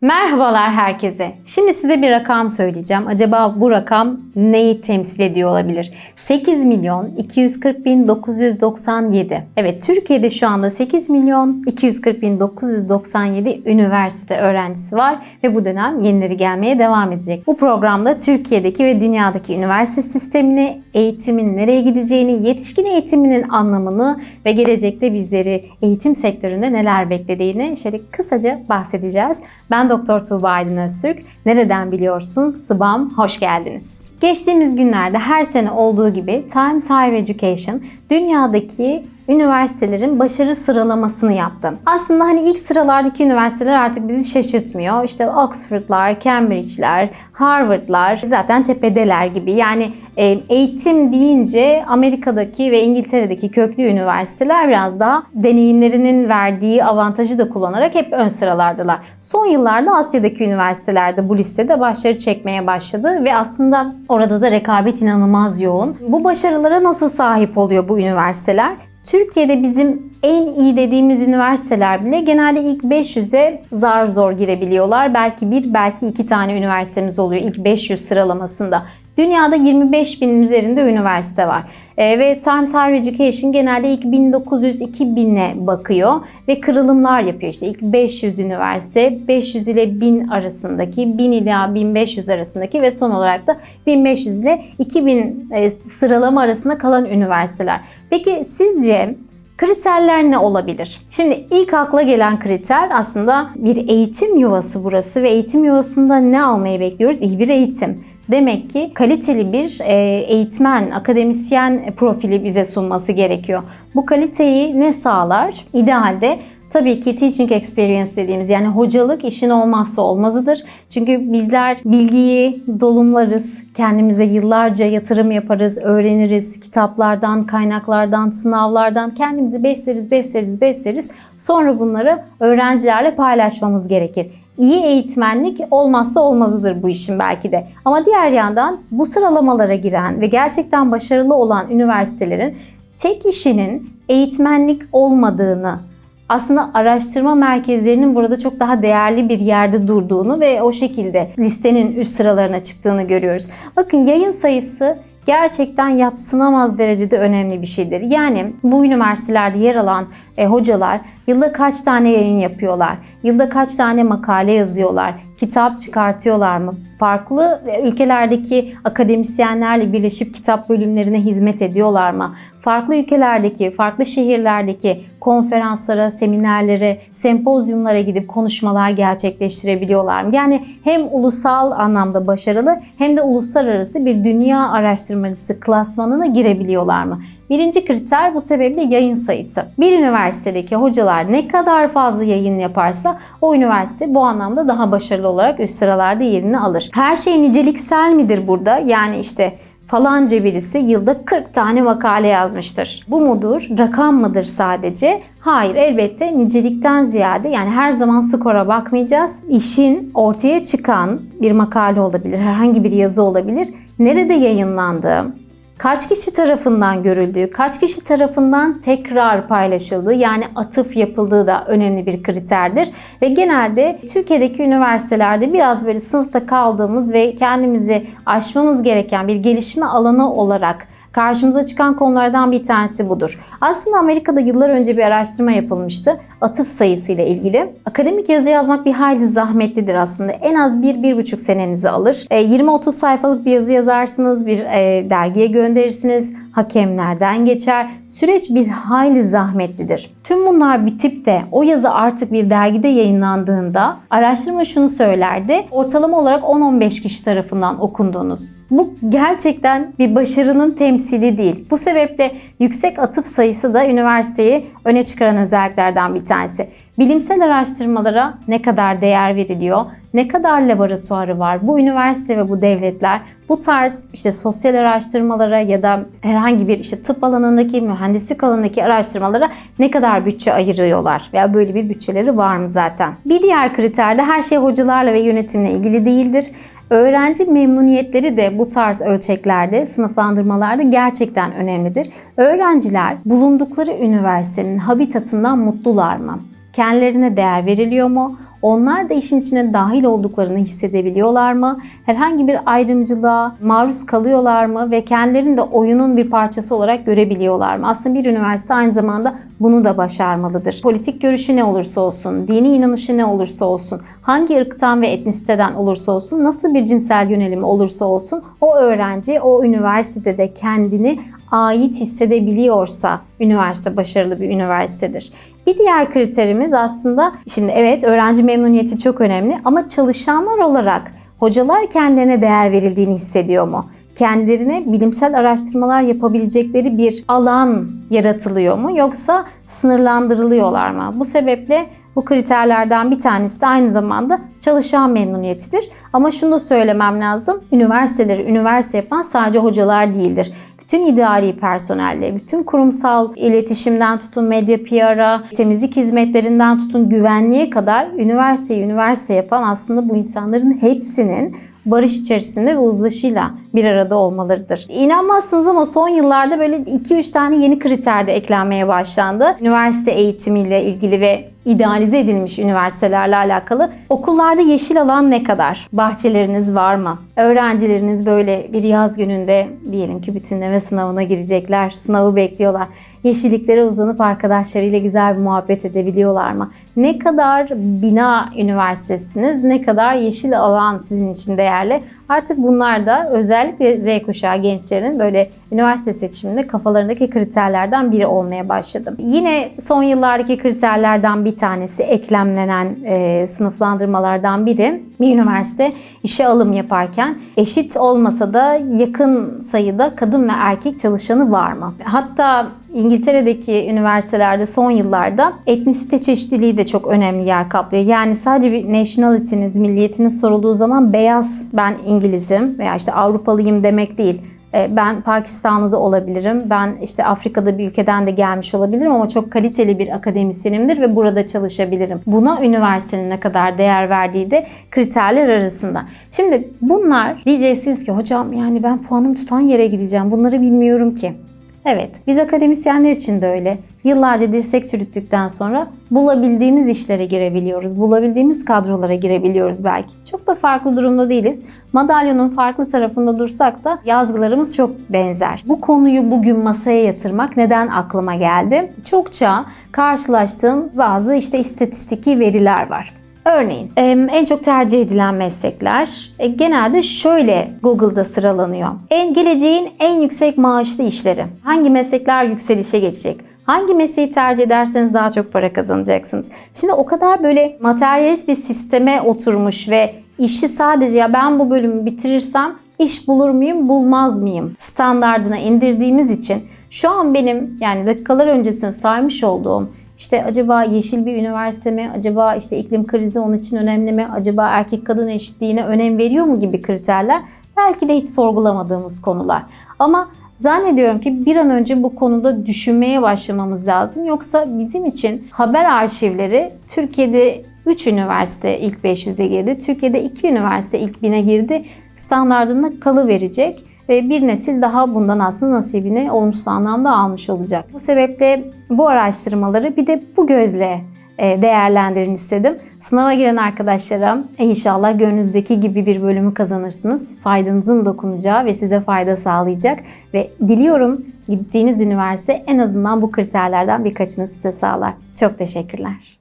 Merhabalar herkese. Şimdi size bir rakam söyleyeceğim. Acaba bu rakam neyi temsil ediyor olabilir? 8 milyon 240 bin 997. Evet Türkiye'de şu anda 8 milyon 240 bin 997 üniversite öğrencisi var ve bu dönem yenileri gelmeye devam edecek. Bu programda Türkiye'deki ve dünyadaki üniversite sistemini, eğitimin nereye gideceğini, yetişkin eğitiminin anlamını ve gelecekte bizleri eğitim sektöründe neler beklediğini şöyle kısaca bahsedeceğiz. Ben Doktor Tuğba Aydın Öztürk. Nereden biliyorsun? Sıbam, hoş geldiniz. Geçtiğimiz günlerde her sene olduğu gibi Times Higher Education dünyadaki üniversitelerin başarı sıralamasını yaptı. Aslında hani ilk sıralardaki üniversiteler artık bizi şaşırtmıyor. İşte Oxford'lar, Cambridge'ler, Harvard'lar zaten tepedeler gibi. Yani e, eğitim deyince Amerika'daki ve İngiltere'deki köklü üniversiteler biraz daha deneyimlerinin verdiği avantajı da kullanarak hep ön sıralardılar. Son yıllarda Asya'daki üniversiteler de bu listede başarı çekmeye başladı ve aslında orada da rekabet inanılmaz yoğun. Bu başarılara nasıl sahip oluyor bu üniversiteler? Türkiye'de bizim en iyi dediğimiz üniversiteler bile genelde ilk 500'e zar zor girebiliyorlar. Belki bir, belki iki tane üniversitemiz oluyor ilk 500 sıralamasında. Dünyada 25 binin üzerinde üniversite var. E, ve Times Higher Education genelde ilk 1900-2000'e bakıyor ve kırılımlar yapıyor. İşte ilk 500 üniversite, 500 ile 1000 arasındaki, 1000 ile 1500 arasındaki ve son olarak da 1500 ile 2000 e, sıralama arasında kalan üniversiteler. Peki sizce Kriterler ne olabilir? Şimdi ilk akla gelen kriter aslında bir eğitim yuvası burası ve eğitim yuvasında ne almayı bekliyoruz? İyi bir eğitim. Demek ki kaliteli bir e, eğitmen, akademisyen profili bize sunması gerekiyor. Bu kaliteyi ne sağlar? İdealde Tabii ki teaching experience dediğimiz yani hocalık işin olmazsa olmazıdır. Çünkü bizler bilgiyi dolumlarız, kendimize yıllarca yatırım yaparız, öğreniriz, kitaplardan, kaynaklardan, sınavlardan kendimizi besleriz, besleriz, besleriz. Sonra bunları öğrencilerle paylaşmamız gerekir. İyi eğitmenlik olmazsa olmazıdır bu işin belki de. Ama diğer yandan bu sıralamalara giren ve gerçekten başarılı olan üniversitelerin tek işinin eğitmenlik olmadığını, aslında araştırma merkezlerinin burada çok daha değerli bir yerde durduğunu ve o şekilde listenin üst sıralarına çıktığını görüyoruz. Bakın yayın sayısı gerçekten yatsınamaz derecede önemli bir şeydir. Yani bu üniversitelerde yer alan e, hocalar yılda kaç tane yayın yapıyorlar? Yılda kaç tane makale yazıyorlar? Kitap çıkartıyorlar mı? Farklı ülkelerdeki akademisyenlerle birleşip kitap bölümlerine hizmet ediyorlar mı? Farklı ülkelerdeki, farklı şehirlerdeki konferanslara, seminerlere, sempozyumlara gidip konuşmalar gerçekleştirebiliyorlar? Yani hem ulusal anlamda başarılı hem de uluslararası bir dünya araştırmacısı klasmanına girebiliyorlar mı? Birinci kriter bu sebeple yayın sayısı. Bir üniversitedeki hocalar ne kadar fazla yayın yaparsa o üniversite bu anlamda daha başarılı olarak üst sıralarda yerini alır. Her şey niceliksel midir burada? Yani işte falanca birisi yılda 40 tane makale yazmıştır. Bu mudur? Rakam mıdır sadece? Hayır elbette nicelikten ziyade yani her zaman skora bakmayacağız. İşin ortaya çıkan bir makale olabilir, herhangi bir yazı olabilir. Nerede yayınlandığı, kaç kişi tarafından görüldüğü, kaç kişi tarafından tekrar paylaşıldığı yani atıf yapıldığı da önemli bir kriterdir. Ve genelde Türkiye'deki üniversitelerde biraz böyle sınıfta kaldığımız ve kendimizi aşmamız gereken bir gelişme alanı olarak karşımıza çıkan konulardan bir tanesi budur. Aslında Amerika'da yıllar önce bir araştırma yapılmıştı. Atıf sayısı ile ilgili. Akademik yazı yazmak bir hayli zahmetlidir aslında. En az 1-1,5 senenizi alır. 20-30 sayfalık bir yazı yazarsınız, bir e, dergiye gönderirsiniz, hakemlerden geçer. Süreç bir hayli zahmetlidir. Tüm bunlar bitip de o yazı artık bir dergide yayınlandığında araştırma şunu söylerdi. Ortalama olarak 10-15 kişi tarafından okunduğunuz. Bu gerçekten bir başarının temsili değil. Bu sebeple yüksek atıf sayısı da üniversiteyi öne çıkaran özelliklerden bir tanesi. Bilimsel araştırmalara ne kadar değer veriliyor, ne kadar laboratuvarı var, bu üniversite ve bu devletler bu tarz işte sosyal araştırmalara ya da herhangi bir işte tıp alanındaki, mühendislik alanındaki araştırmalara ne kadar bütçe ayırıyorlar veya böyle bir bütçeleri var mı zaten? Bir diğer kriter de her şey hocalarla ve yönetimle ilgili değildir. Öğrenci memnuniyetleri de bu tarz ölçeklerde, sınıflandırmalarda gerçekten önemlidir. Öğrenciler bulundukları üniversitenin habitatından mutlular mı? Kendilerine değer veriliyor mu? Onlar da işin içine dahil olduklarını hissedebiliyorlar mı? Herhangi bir ayrımcılığa maruz kalıyorlar mı ve kendilerini de oyunun bir parçası olarak görebiliyorlar mı? Aslında bir üniversite aynı zamanda bunu da başarmalıdır. Politik görüşü ne olursa olsun, dini inanışı ne olursa olsun, hangi ırktan ve etnisiteden olursa olsun, nasıl bir cinsel yönelimi olursa olsun o öğrenci o üniversitede kendini ait hissedebiliyorsa üniversite başarılı bir üniversitedir. Bir diğer kriterimiz aslında şimdi evet öğrenci memnuniyeti çok önemli ama çalışanlar olarak hocalar kendilerine değer verildiğini hissediyor mu? Kendilerine bilimsel araştırmalar yapabilecekleri bir alan yaratılıyor mu yoksa sınırlandırılıyorlar mı? Bu sebeple bu kriterlerden bir tanesi de aynı zamanda çalışan memnuniyetidir. Ama şunu da söylemem lazım. Üniversiteleri üniversite yapan sadece hocalar değildir bütün idari personelle, bütün kurumsal iletişimden tutun medya PR'a, temizlik hizmetlerinden tutun güvenliğe kadar üniversiteyi üniversite yapan aslında bu insanların hepsinin barış içerisinde ve uzlaşıyla bir arada olmalarıdır. İnanmazsınız ama son yıllarda böyle 2-3 tane yeni kriter de eklenmeye başlandı. Üniversite eğitimiyle ilgili ve idealize edilmiş üniversitelerle alakalı. Okullarda yeşil alan ne kadar? Bahçeleriniz var mı? Öğrencileriniz böyle bir yaz gününde diyelim ki bütünleme sınavına girecekler. Sınavı bekliyorlar. Yeşilliklere uzanıp arkadaşlarıyla güzel bir muhabbet edebiliyorlar mı? Ne kadar bina üniversitesiniz, ne kadar yeşil alan sizin için değerli? Artık bunlar da özellikle Z kuşağı gençlerin böyle üniversite seçiminde kafalarındaki kriterlerden biri olmaya başladı. Yine son yıllardaki kriterlerden bir tanesi eklemlenen e, sınıflandırmalardan biri bir üniversite işe alım yaparken eşit olmasa da yakın sayıda kadın ve erkek çalışanı var mı? Hatta İngiltere'deki üniversitelerde son yıllarda etnisite çeşitliliği de çok önemli yer kaplıyor. Yani sadece bir nationality'niz, milliyetiniz sorulduğu zaman beyaz ben İngilizim veya işte Avrupalıyım demek değil. E, Ben Pakistanlı da olabilirim. Ben işte Afrika'da bir ülkeden de gelmiş olabilirim ama çok kaliteli bir akademisyenimdir ve burada çalışabilirim. Buna üniversitenin ne kadar değer verdiği de kriterler arasında. Şimdi bunlar diyeceksiniz ki hocam yani ben puanım tutan yere gideceğim. Bunları bilmiyorum ki. Evet, biz akademisyenler için de öyle. Yıllarca dirsek çürüttükten sonra bulabildiğimiz işlere girebiliyoruz. Bulabildiğimiz kadrolara girebiliyoruz belki. Çok da farklı durumda değiliz. Madalyonun farklı tarafında dursak da yazgılarımız çok benzer. Bu konuyu bugün masaya yatırmak neden aklıma geldi? Çokça karşılaştığım bazı işte istatistiki veriler var. Örneğin en çok tercih edilen meslekler e, genelde şöyle Google'da sıralanıyor. En geleceğin en yüksek maaşlı işleri. Hangi meslekler yükselişe geçecek? Hangi mesleği tercih ederseniz daha çok para kazanacaksınız. Şimdi o kadar böyle materyalist bir sisteme oturmuş ve işi sadece ya ben bu bölümü bitirirsem iş bulur muyum, bulmaz mıyım standardına indirdiğimiz için şu an benim yani dakikalar öncesinde saymış olduğum işte acaba yeşil bir üniversite mi? Acaba işte iklim krizi onun için önemli mi? Acaba erkek kadın eşitliğine önem veriyor mu gibi kriterler belki de hiç sorgulamadığımız konular. Ama zannediyorum ki bir an önce bu konuda düşünmeye başlamamız lazım. Yoksa bizim için haber arşivleri Türkiye'de 3 üniversite ilk 500'e girdi. Türkiye'de 2 üniversite ilk 1000'e girdi. Standartında kalıverecek ve bir nesil daha bundan aslında nasibini olumsuz anlamda almış olacak. Bu sebeple bu araştırmaları bir de bu gözle e, değerlendirin istedim. Sınava giren arkadaşlara inşallah gönlünüzdeki gibi bir bölümü kazanırsınız. Faydanızın dokunacağı ve size fayda sağlayacak ve diliyorum gittiğiniz üniversite en azından bu kriterlerden birkaçını size sağlar. Çok teşekkürler.